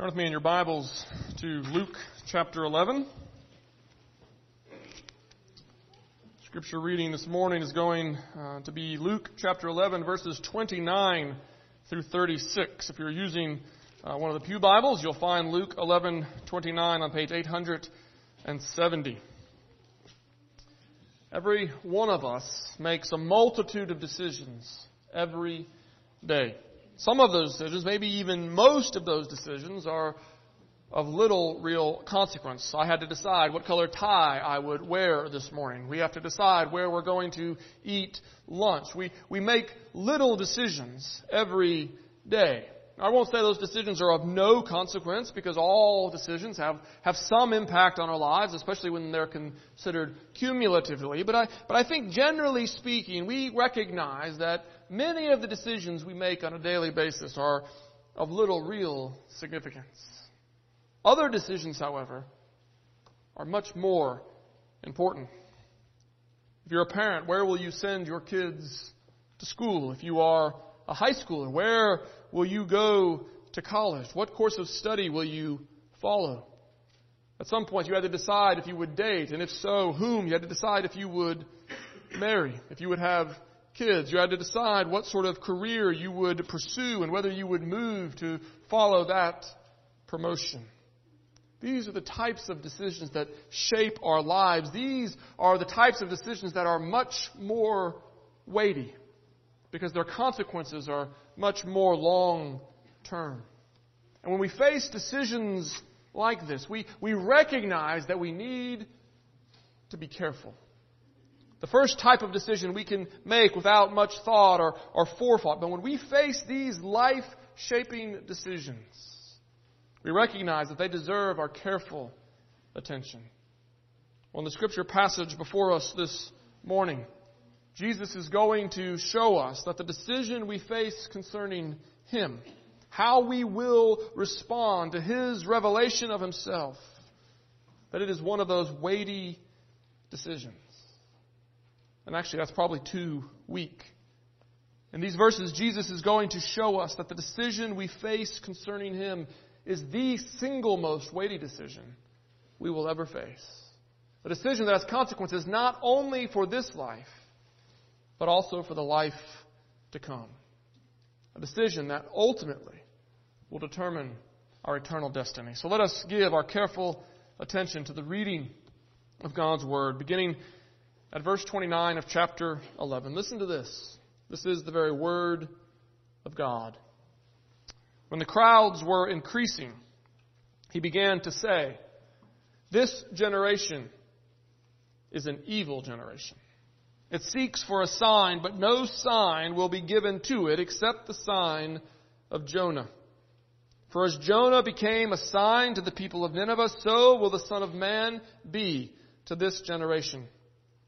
Turn with me in your Bibles to Luke chapter 11. Scripture reading this morning is going uh, to be Luke chapter 11, verses 29 through 36. If you're using uh, one of the Pew Bibles, you'll find Luke 11:29 on page 870. Every one of us makes a multitude of decisions every day. Some of those decisions, maybe even most of those decisions, are of little real consequence. I had to decide what color tie I would wear this morning. We have to decide where we're going to eat lunch. We, we make little decisions every day. I won't say those decisions are of no consequence because all decisions have, have some impact on our lives, especially when they're considered cumulatively. But I, but I think generally speaking, we recognize that many of the decisions we make on a daily basis are of little real significance. Other decisions, however, are much more important. If you're a parent, where will you send your kids to school? If you are a high schooler, where will you go to college? What course of study will you follow? At some point, you had to decide if you would date, and if so, whom. You had to decide if you would marry, if you would have kids. You had to decide what sort of career you would pursue and whether you would move to follow that promotion. These are the types of decisions that shape our lives. These are the types of decisions that are much more weighty because their consequences are much more long term. And when we face decisions like this, we, we recognize that we need to be careful. The first type of decision we can make without much thought or, or forethought. But when we face these life shaping decisions, we recognize that they deserve our careful attention. Well, in the scripture passage before us this morning, Jesus is going to show us that the decision we face concerning Him, how we will respond to His revelation of Himself, that it is one of those weighty decisions. And actually, that's probably too weak. In these verses, Jesus is going to show us that the decision we face concerning Him is the single most weighty decision we will ever face. A decision that has consequences not only for this life, but also for the life to come. A decision that ultimately will determine our eternal destiny. So let us give our careful attention to the reading of God's Word, beginning at verse 29 of chapter 11. Listen to this. This is the very Word of God. When the crowds were increasing, he began to say, This generation is an evil generation. It seeks for a sign, but no sign will be given to it except the sign of Jonah. For as Jonah became a sign to the people of Nineveh, so will the Son of Man be to this generation.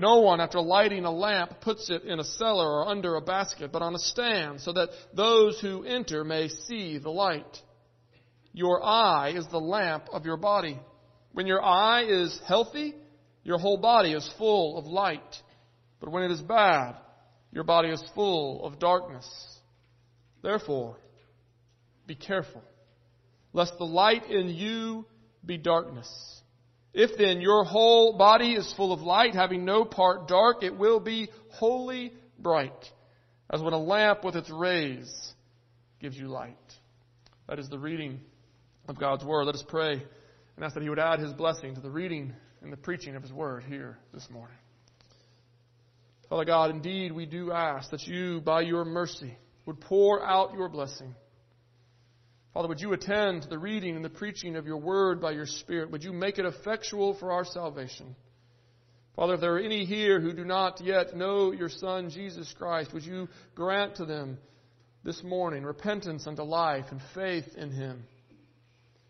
No one, after lighting a lamp, puts it in a cellar or under a basket, but on a stand, so that those who enter may see the light. Your eye is the lamp of your body. When your eye is healthy, your whole body is full of light. But when it is bad, your body is full of darkness. Therefore, be careful, lest the light in you be darkness. If then your whole body is full of light, having no part dark, it will be wholly bright, as when a lamp with its rays gives you light. That is the reading of God's Word. Let us pray and ask that He would add His blessing to the reading and the preaching of His Word here this morning. Father God, indeed we do ask that you, by your mercy, would pour out your blessing. Father, would you attend to the reading and the preaching of your word by your Spirit? Would you make it effectual for our salvation? Father, if there are any here who do not yet know your Son, Jesus Christ, would you grant to them this morning repentance unto life and faith in him?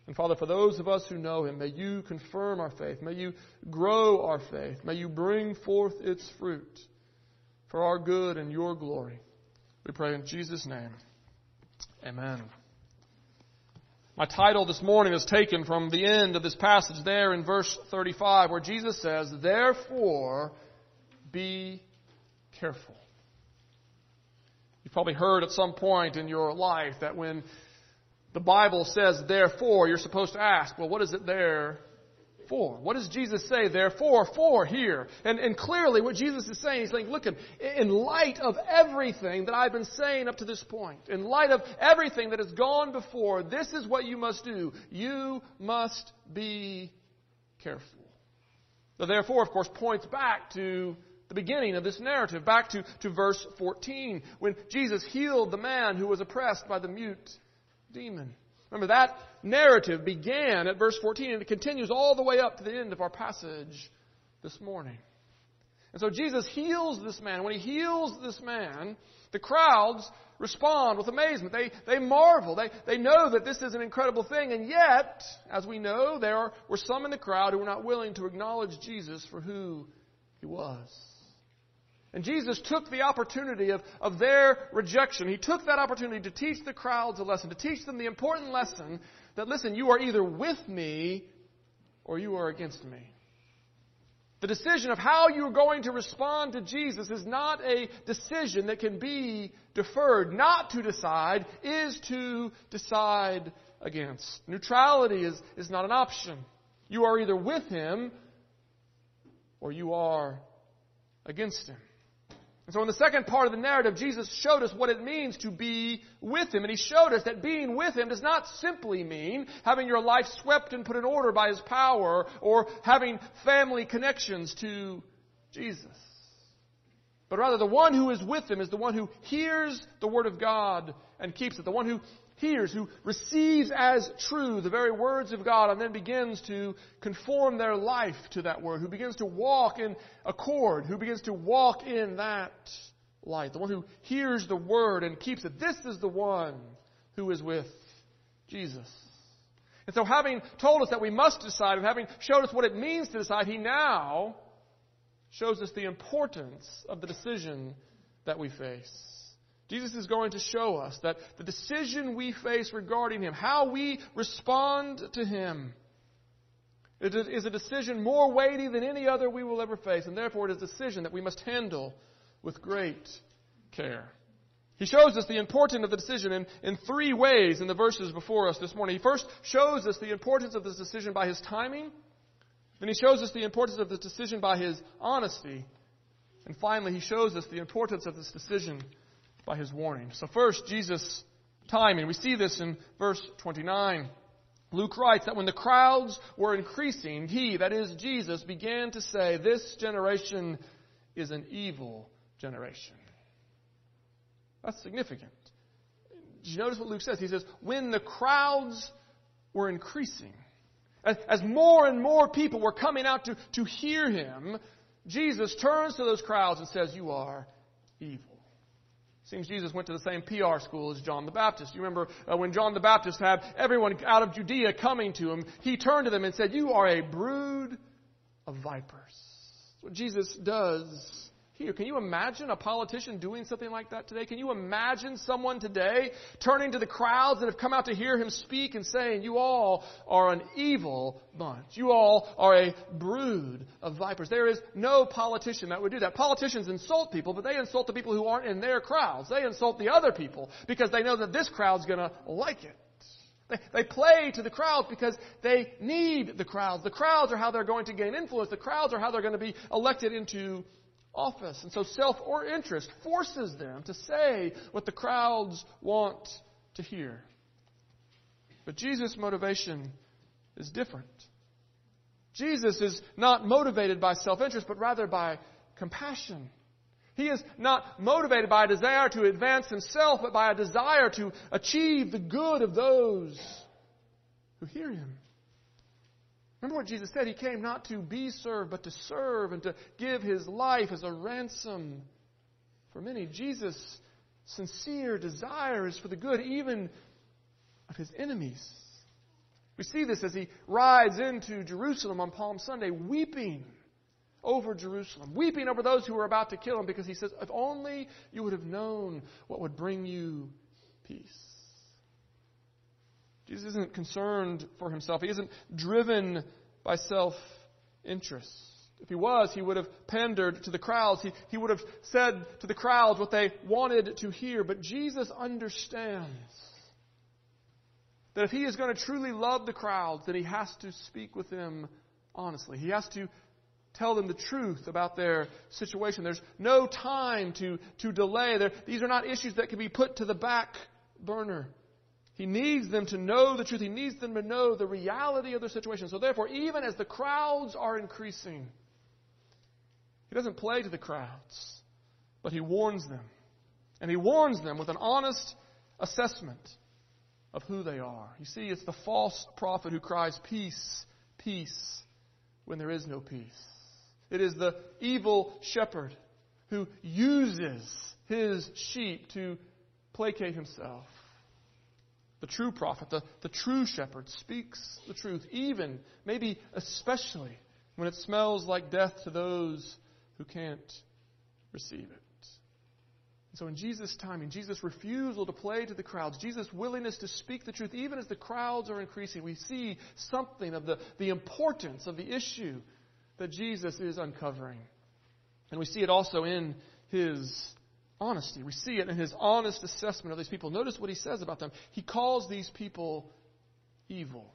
And Father, for those of us who know Him, may you confirm our faith. May you grow our faith. May you bring forth its fruit for our good and your glory. We pray in Jesus' name. Amen. My title this morning is taken from the end of this passage there in verse 35 where Jesus says, Therefore, be careful. You've probably heard at some point in your life that when the Bible says therefore, you're supposed to ask, well, what is it there for? What does Jesus say therefore for here? And, and clearly what Jesus is saying, he's saying, look, in light of everything that I've been saying up to this point, in light of everything that has gone before, this is what you must do. You must be careful. The therefore, of course, points back to the beginning of this narrative, back to, to verse 14, when Jesus healed the man who was oppressed by the mute demon. Remember, that narrative began at verse 14 and it continues all the way up to the end of our passage this morning. And so Jesus heals this man. When he heals this man, the crowds respond with amazement. They, they marvel. They, they know that this is an incredible thing. And yet, as we know, there were some in the crowd who were not willing to acknowledge Jesus for who he was. And Jesus took the opportunity of, of their rejection. He took that opportunity to teach the crowds a lesson, to teach them the important lesson that, listen, you are either with me or you are against me. The decision of how you're going to respond to Jesus is not a decision that can be deferred. Not to decide is to decide against. Neutrality is, is not an option. You are either with Him or you are against Him. And so in the second part of the narrative, Jesus showed us what it means to be with Him. And He showed us that being with Him does not simply mean having your life swept and put in order by His power or having family connections to Jesus. But rather, the one who is with Him is the one who hears the Word of God and keeps it. The one who hears, who receives as true the very words of God and then begins to conform their life to that word, who begins to walk in accord, who begins to walk in that light. The one who hears the word and keeps it. This is the one who is with Jesus. And so having told us that we must decide and having showed us what it means to decide, he now shows us the importance of the decision that we face. Jesus is going to show us that the decision we face regarding Him, how we respond to Him, is a decision more weighty than any other we will ever face, and therefore it is a decision that we must handle with great care. He shows us the importance of the decision in, in three ways in the verses before us this morning. He first shows us the importance of this decision by His timing. Then He shows us the importance of this decision by His honesty. And finally, He shows us the importance of this decision by his warning. So first, Jesus' timing. We see this in verse 29. Luke writes that when the crowds were increasing, he, that is Jesus, began to say, This generation is an evil generation. That's significant. Did you notice what Luke says? He says, When the crowds were increasing, as, more and more people were coming out to, to hear him, Jesus turns to those crowds and says, You are evil. Seems Jesus went to the same PR school as John the Baptist. You remember uh, when John the Baptist had everyone out of Judea coming to him, he turned to them and said, You are a brood of vipers. That's what Jesus does here. Can you imagine a politician doing something like that today? Can you imagine someone today turning to the crowds that have come out to hear him speak and saying, You all are an evil bunch. You all are a brood of vipers. There is no politician that would do that. Politicians insult people, but they insult the people who aren't in their crowds. They insult the other people because they know that this crowd's going to like it. They, play to the crowds because they need the crowds. The crowds are how they're going to gain influence. The crowds are how they're going to be elected into office. And so self or interest forces them to say what the crowds want to hear. But Jesus' motivation is different. Jesus is not motivated by self interest, but rather by compassion. He is not motivated by a desire to advance himself, but by a desire to achieve the good of those who hear him. Remember what Jesus said? He came not to be served, but to serve and to give his life as a ransom for many. Jesus' sincere desire is for the good even of his enemies. We see this as he rides into Jerusalem on Palm Sunday, weeping over Jerusalem, weeping over those who were about to kill him because he says, If only you would have known what would bring you peace. Jesus isn't concerned for himself, he isn't driven by self interest. If he was, he would have pandered to the crowds. He, he would have said to the crowds what they wanted to hear. But Jesus understands that if he is going to truly love the crowds, then he has to speak with them honestly. He has to tell them the truth about their situation. There's no time to, to delay. There, these are not issues that can be put to the back burner. He needs them to know the truth. He needs them to know the reality of their situation. So therefore, even as the crowds are increasing, he doesn't play to the crowds, but he warns them. And he warns them with an honest assessment of who they are. You see, it's the false prophet who cries, Peace, peace, when there is no peace. It is the evil shepherd who uses his sheep to placate himself. The true prophet, the, the true shepherd, speaks the truth, even, maybe especially, when it smells like death to those who can't receive it. And so, in Jesus' timing, Jesus' refusal to play to the crowds, Jesus' willingness to speak the truth, even as the crowds are increasing, we see something of the, the importance of the issue that Jesus is uncovering. And we see it also in his honesty. We see it in his honest assessment of these people. Notice what he says about them. He calls these people evil.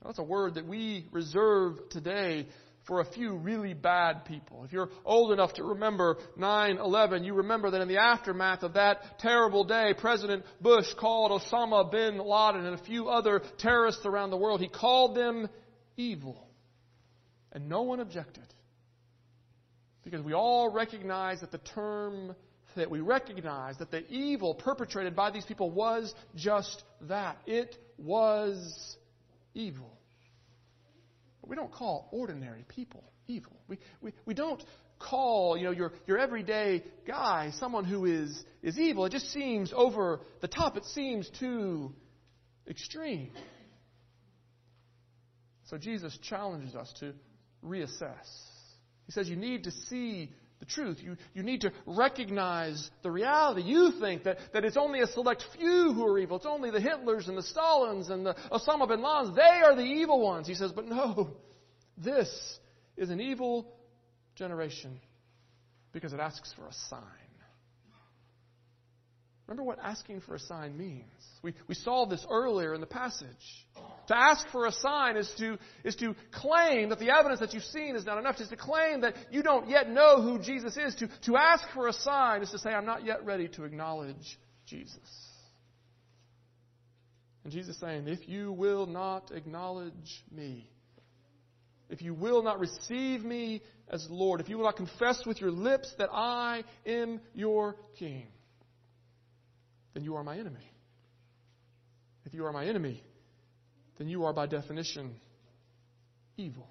Now, that's a word that we reserve today for a few really bad people. If you're old enough to remember 9 11, you remember that in the aftermath of that terrible day, President Bush called Osama bin Laden and a few other terrorists around the world, he called them evil. And no one objected. Because we all recognize that the term that we recognize that the evil perpetrated by these people was just that. It was evil. But we don't call ordinary people evil. We, we, we don't call, you know, your, your everyday guy someone who is, is evil. It just seems over the top. It seems too extreme. So Jesus challenges us to reassess. He says you need to see the truth. You, you need to recognize the reality. You think that, that it's only a select few who are evil. It's only the Hitlers and the Stalins and the Osama bin Ladens. They are the evil ones. He says, but no, this is an evil generation because it asks for a sign. Remember what asking for a sign means. We, we saw this earlier in the passage. To ask for a sign is to, is to claim that the evidence that you've seen is not enough. It's to claim that you don't yet know who Jesus is. To, to ask for a sign is to say, I'm not yet ready to acknowledge Jesus. And Jesus is saying, if you will not acknowledge me, if you will not receive me as Lord, if you will not confess with your lips that I am your King, then you are my enemy. If you are my enemy, then you are by definition evil.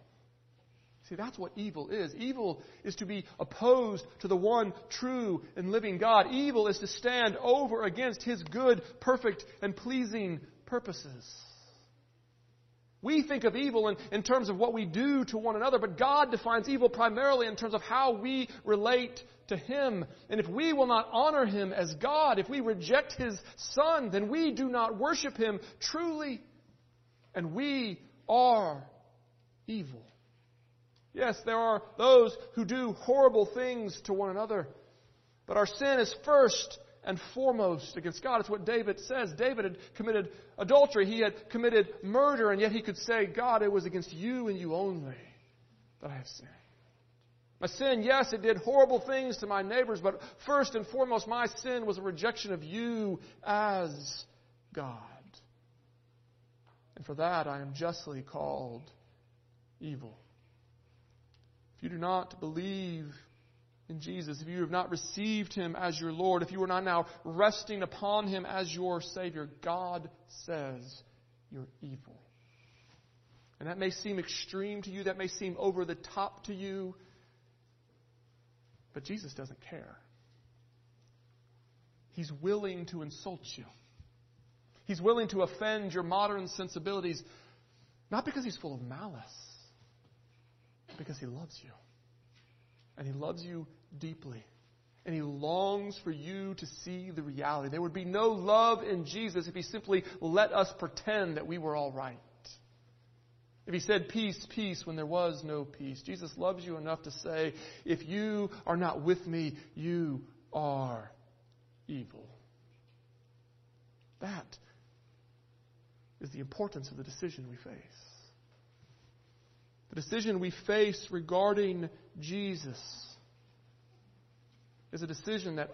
See, that's what evil is. Evil is to be opposed to the one true and living God. Evil is to stand over against His good, perfect, and pleasing purposes. We think of evil in, in terms of what we do to one another, but God defines evil primarily in terms of how we relate to Him. And if we will not honor Him as God, if we reject His Son, then we do not worship Him truly. And we are evil. Yes, there are those who do horrible things to one another. But our sin is first and foremost against God. It's what David says. David had committed adultery, he had committed murder, and yet he could say, God, it was against you and you only that I have sinned. My sin, yes, it did horrible things to my neighbors, but first and foremost, my sin was a rejection of you as God. And for that, I am justly called evil. If you do not believe in Jesus, if you have not received Him as your Lord, if you are not now resting upon Him as your Savior, God says you're evil. And that may seem extreme to you, that may seem over the top to you, but Jesus doesn't care. He's willing to insult you. He's willing to offend your modern sensibilities, not because he's full of malice, but because he loves you. And he loves you deeply. And he longs for you to see the reality. There would be no love in Jesus if he simply let us pretend that we were all right. If he said peace, peace, when there was no peace. Jesus loves you enough to say, if you are not with me, you are evil. That is the importance of the decision we face. The decision we face regarding Jesus is a decision that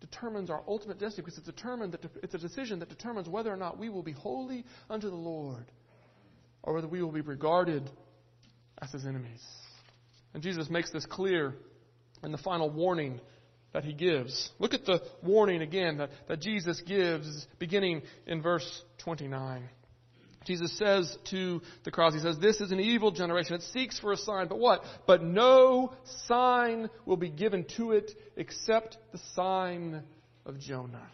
determines our ultimate destiny because it's, determined that it's a decision that determines whether or not we will be holy unto the Lord or whether we will be regarded as his enemies. And Jesus makes this clear in the final warning that he gives. Look at the warning again that, that Jesus gives beginning in verse 29. Jesus says to the crowds, He says, This is an evil generation. It seeks for a sign, but what? But no sign will be given to it except the sign of Jonah.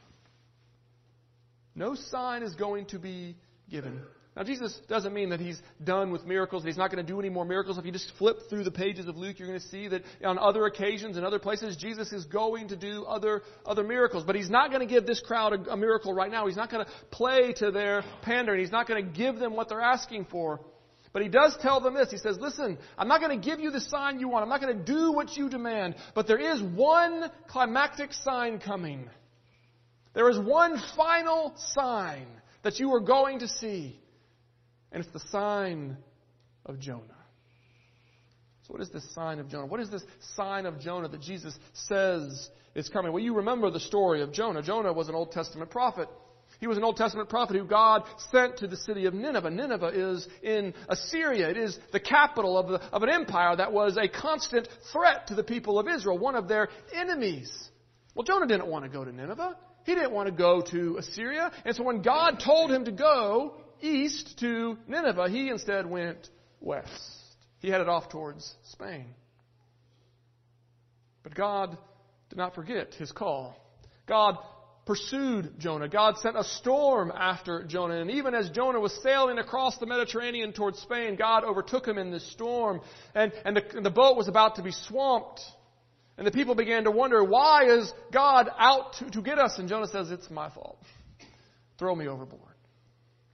No sign is going to be given. Now, Jesus doesn't mean that he's done with miracles, he's not going to do any more miracles. If you just flip through the pages of Luke, you're going to see that on other occasions and other places, Jesus is going to do other, other miracles. But he's not going to give this crowd a, a miracle right now. He's not going to play to their pandering. He's not going to give them what they're asking for. But he does tell them this. He says, listen, I'm not going to give you the sign you want. I'm not going to do what you demand. But there is one climactic sign coming. There is one final sign that you are going to see. And it's the sign of Jonah. So, what is this sign of Jonah? What is this sign of Jonah that Jesus says is coming? Well, you remember the story of Jonah. Jonah was an Old Testament prophet. He was an Old Testament prophet who God sent to the city of Nineveh. Nineveh is in Assyria. It is the capital of, the, of an empire that was a constant threat to the people of Israel, one of their enemies. Well, Jonah didn't want to go to Nineveh. He didn't want to go to Assyria. And so when God told him to go, east to Nineveh. He instead went west. He headed off towards Spain. But God did not forget his call. God pursued Jonah. God sent a storm after Jonah. And even as Jonah was sailing across the Mediterranean towards Spain, God overtook him in this storm. And, and, the, and the boat was about to be swamped. And the people began to wonder, why is God out to, to get us? And Jonah says, it's my fault. Throw me overboard.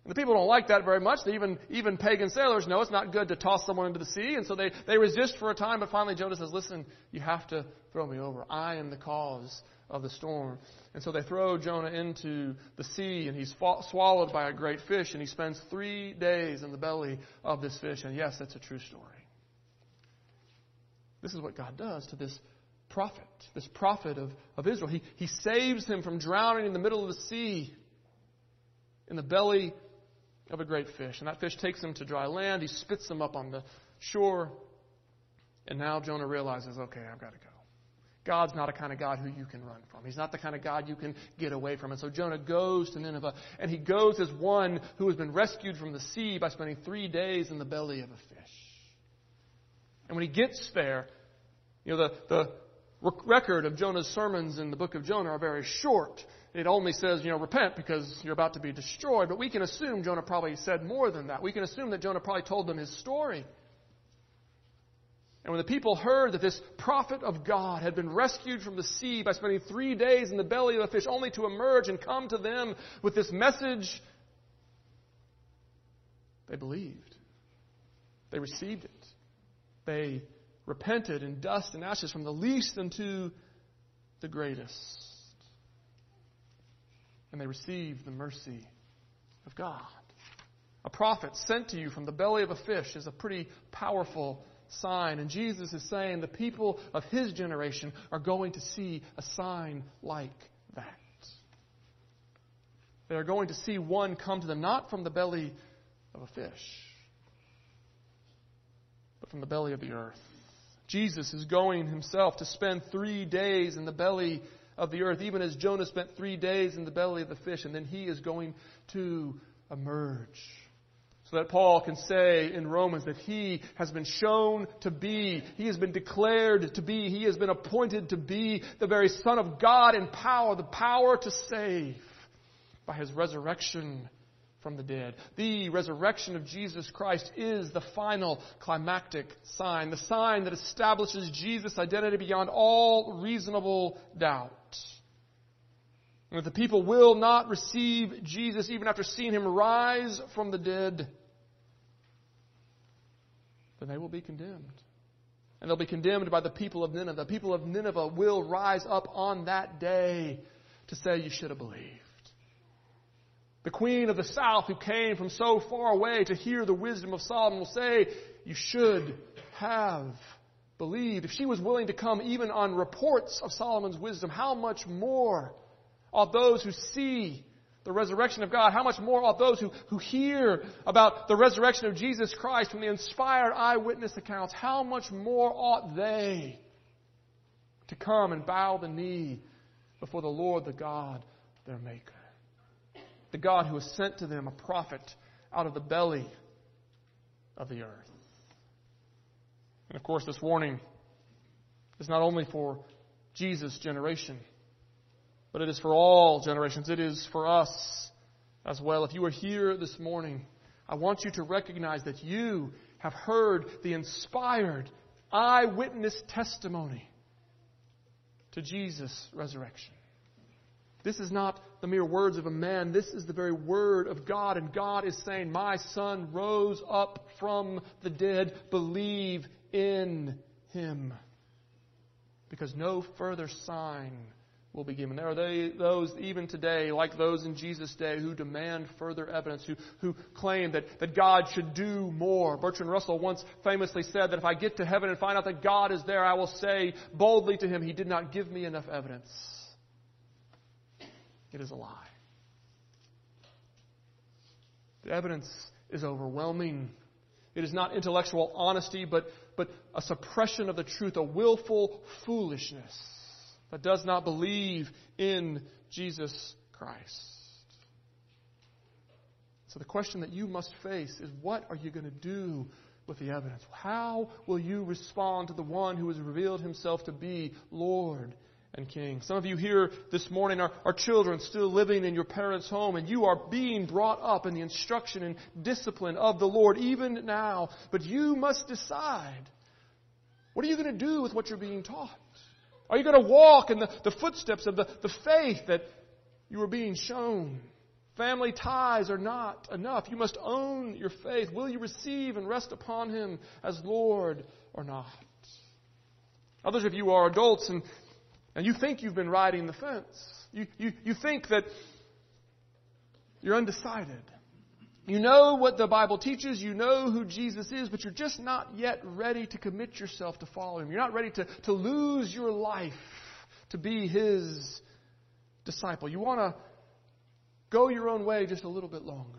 The people don't like that very much. They even, even pagan sailors know it's not good to toss someone into the sea, and so they, they resist for a time, but finally Jonah says, Listen, you have to throw me over. I am the cause of the storm. And so they throw Jonah into the sea, and he's swallowed by a great fish, and he spends three days in the belly of this fish. And yes, that's a true story. This is what God does to this prophet, this prophet of, of Israel. He, he saves him from drowning in the middle of the sea, in the belly of a great fish. And that fish takes him to dry land. He spits them up on the shore. And now Jonah realizes, okay, I've got to go. God's not a kind of God who you can run from. He's not the kind of God you can get away from. And so Jonah goes to Nineveh, and he goes as one who has been rescued from the sea by spending three days in the belly of a fish. And when he gets there, you know, the, the record of Jonah's sermons in the book of Jonah are very short it only says, you know, repent because you're about to be destroyed. But we can assume Jonah probably said more than that. We can assume that Jonah probably told them his story. And when the people heard that this prophet of God had been rescued from the sea by spending three days in the belly of a fish only to emerge and come to them with this message, they believed. They received it. They repented in dust and ashes from the least unto the greatest and they receive the mercy of God. A prophet sent to you from the belly of a fish is a pretty powerful sign. And Jesus is saying the people of his generation are going to see a sign like that. They are going to see one come to them not from the belly of a fish, but from the belly of the earth. Jesus is going himself to spend three days in the belly of the earth, even as Jonah spent three days in the belly of the fish, and then he is going to emerge. So that Paul can say in Romans that he has been shown to be, he has been declared to be, he has been appointed to be the very Son of God in power, the power to save. by his resurrection from the dead. The resurrection of Jesus Christ is the final climactic sign, the sign that establishes Jesus' identity beyond all reasonable doubt. And if the people will not receive Jesus even after seeing him rise from the dead, then they will be condemned. And they'll be condemned by the people of Nineveh. The people of Nineveh will rise up on that day to say, You should have believed. The queen of the south, who came from so far away to hear the wisdom of Solomon, will say, You should have believed. If she was willing to come even on reports of Solomon's wisdom, how much more ought those who see the resurrection of God, how much more ought those who, who hear about the resurrection of Jesus Christ from the inspired eyewitness accounts, how much more ought they to come and bow the knee before the Lord, the God, their Maker? The God who has sent to them a prophet out of the belly of the earth. And of course, this warning is not only for Jesus' generation but it is for all generations. It is for us as well. If you are here this morning, I want you to recognize that you have heard the inspired eyewitness testimony to Jesus' resurrection. This is not the mere words of a man. This is the very word of God. And God is saying, My son rose up from the dead. Believe in him. Because no further sign will be given. There are they, those even today, like those in Jesus' day, who demand further evidence, who, who claim that, that God should do more. Bertrand Russell once famously said that if I get to heaven and find out that God is there, I will say boldly to him, He did not give me enough evidence. It is a lie. The evidence is overwhelming. It is not intellectual honesty, but, but a suppression of the truth, a willful foolishness that does not believe in Jesus Christ. So the question that you must face is what are you going to do with the evidence? How will you respond to the one who has revealed himself to be Lord and King? Some of you here this morning are, are children still living in your parents' home, and you are being brought up in the instruction and discipline of the Lord even now. But you must decide what are you going to do with what you're being taught? Are you going to walk in the, the footsteps of the, the faith that you are being shown? Family ties are not enough. You must own your faith. Will you receive and rest upon Him as Lord or not? Others of you are adults and, and you think you've been riding the fence. You, you, you think that you're undecided. You know what the Bible teaches, you know who Jesus is, but you're just not yet ready to commit yourself to follow him. You're not ready to, to lose your life to be his disciple. You want to go your own way just a little bit longer.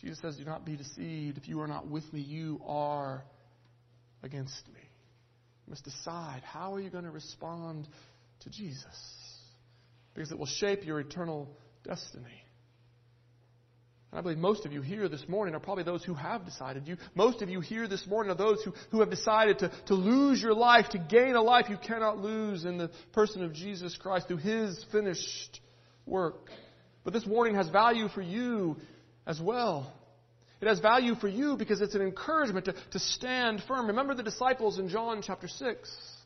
Jesus says, Do not be deceived. If you are not with me, you are against me. You must decide how are you going to respond to Jesus? Because it will shape your eternal destiny. And I believe most of you here this morning are probably those who have decided. You, most of you here this morning are those who, who have decided to, to lose your life, to gain a life you cannot lose in the person of Jesus Christ through His finished work. But this warning has value for you as well. It has value for you because it's an encouragement to, to stand firm. Remember the disciples in John chapter 6.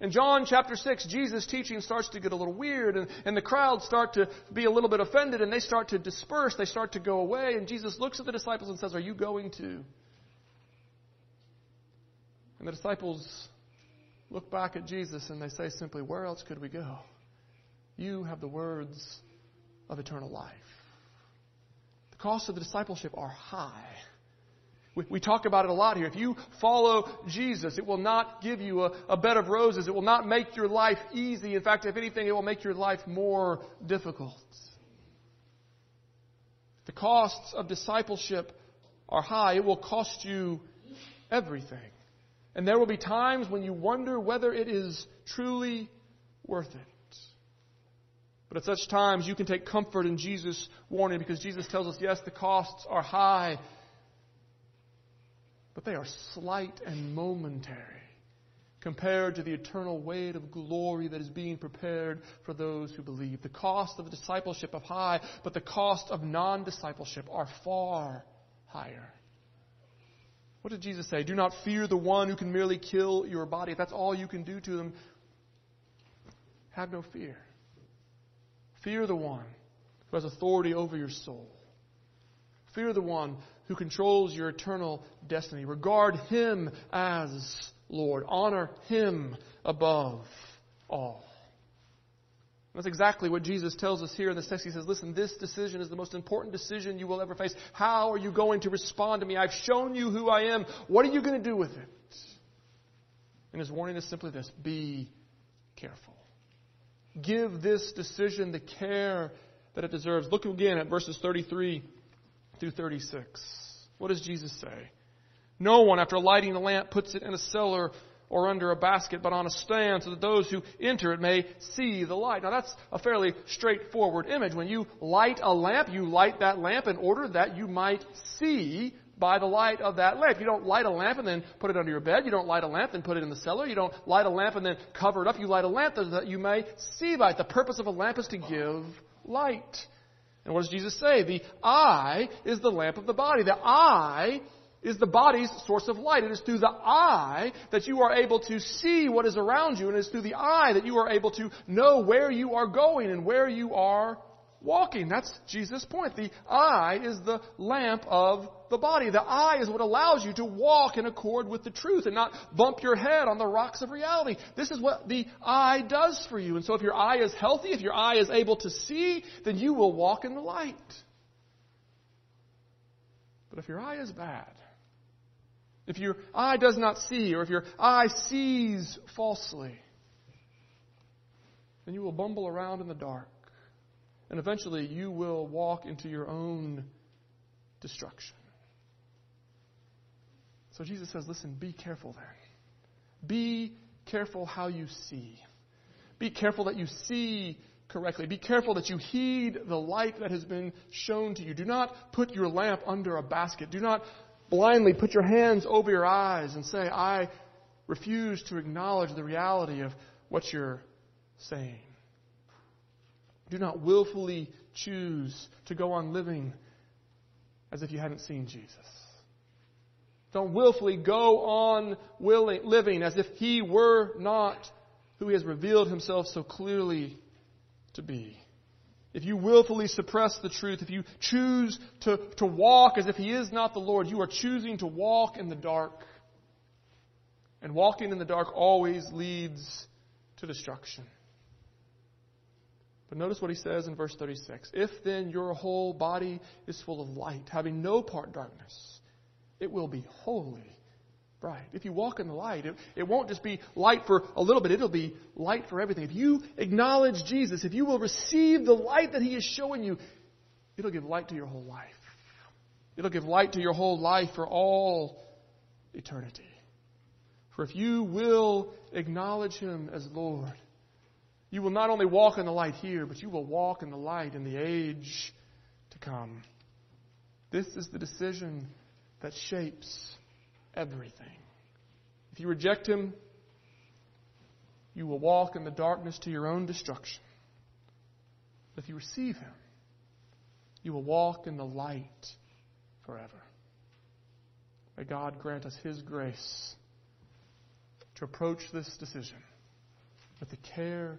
In John chapter 6, Jesus' teaching starts to get a little weird, and, and the crowds start to be a little bit offended, and they start to disperse, they start to go away, and Jesus looks at the disciples and says, Are you going to? And the disciples look back at Jesus and they say simply, Where else could we go? You have the words of eternal life. The costs of the discipleship are high. We, we talk about it a lot here. If you follow Jesus, it will not give you a, a bed of roses. It will not make your life easy. In fact, if anything, it will make your life more difficult. The costs of discipleship are high. It will cost you everything. And there will be times when you wonder whether it is truly worth it. But at such times, you can take comfort in Jesus' warning because Jesus tells us, yes, the costs are high, but they are slight and momentary compared to the eternal weight of glory that is being prepared for those who believe. The cost of discipleship are high, but the cost of non discipleship are far higher. What did Jesus say? Do not fear the one who can merely kill your body. If that's all you can do to them, have no fear. Fear the one who has authority over your soul. Fear the one who controls your eternal destiny. Regard him as Lord. Honor him above all. That's exactly what Jesus tells us here in this text. He says, Listen, this decision is the most important decision you will ever face. How are you going to respond to me? I've shown you who I am. What are you going to do with it? And his warning is simply this be careful. Give this decision the care that it deserves. Look again at verses 33 through 36. What does Jesus say? No one, after lighting a lamp, puts it in a cellar or under a basket, but on a stand so that those who enter it may see the light. Now that's a fairly straightforward image. When you light a lamp, you light that lamp in order that you might see by the light of that lamp. You don't light a lamp and then put it under your bed. You don't light a lamp and put it in the cellar. You don't light a lamp and then cover it up. You light a lamp that you may see by it. The purpose of a lamp is to give light. And what does Jesus say? The eye is the lamp of the body. The eye is the body's source of light. It is through the eye that you are able to see what is around you, and it is through the eye that you are able to know where you are going and where you are walking. That's Jesus' point. The eye is the lamp of the body. The eye is what allows you to walk in accord with the truth and not bump your head on the rocks of reality. This is what the eye does for you. And so if your eye is healthy, if your eye is able to see, then you will walk in the light. But if your eye is bad, if your eye does not see, or if your eye sees falsely, then you will bumble around in the dark and eventually you will walk into your own destruction. So Jesus says, listen, be careful then. Be careful how you see. Be careful that you see correctly. Be careful that you heed the light that has been shown to you. Do not put your lamp under a basket. Do not blindly put your hands over your eyes and say, I refuse to acknowledge the reality of what you're saying. Do not willfully choose to go on living as if you hadn't seen Jesus. Don't willfully go on willing, living as if he were not who he has revealed himself so clearly to be. If you willfully suppress the truth, if you choose to, to walk as if he is not the Lord, you are choosing to walk in the dark. And walking in the dark always leads to destruction. But notice what he says in verse 36. If then your whole body is full of light, having no part darkness, it will be wholly bright. If you walk in the light, it, it won't just be light for a little bit, it'll be light for everything. If you acknowledge Jesus, if you will receive the light that he is showing you, it'll give light to your whole life. It'll give light to your whole life for all eternity. For if you will acknowledge him as Lord, you will not only walk in the light here, but you will walk in the light in the age to come. This is the decision that shapes everything. If you reject Him, you will walk in the darkness to your own destruction. But if you receive Him, you will walk in the light forever. May God grant us His grace to approach this decision with the care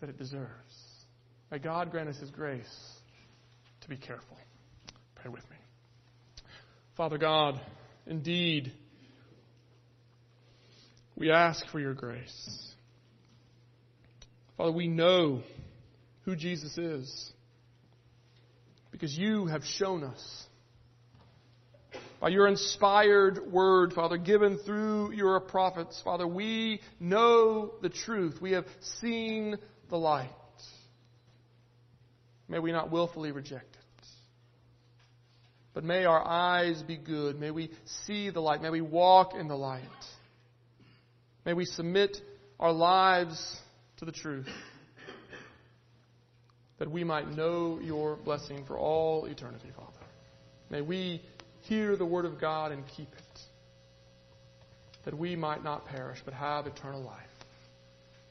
that it deserves. May God grant us His grace to be careful. Pray with me. Father God, indeed, we ask for your grace. Father, we know who Jesus is because you have shown us by your inspired word, Father, given through your prophets. Father, we know the truth. We have seen the light. May we not willfully reject it. But may our eyes be good. May we see the light. May we walk in the light. May we submit our lives to the truth. That we might know your blessing for all eternity, Father. May we hear the word of God and keep it. that we might not perish but have eternal life.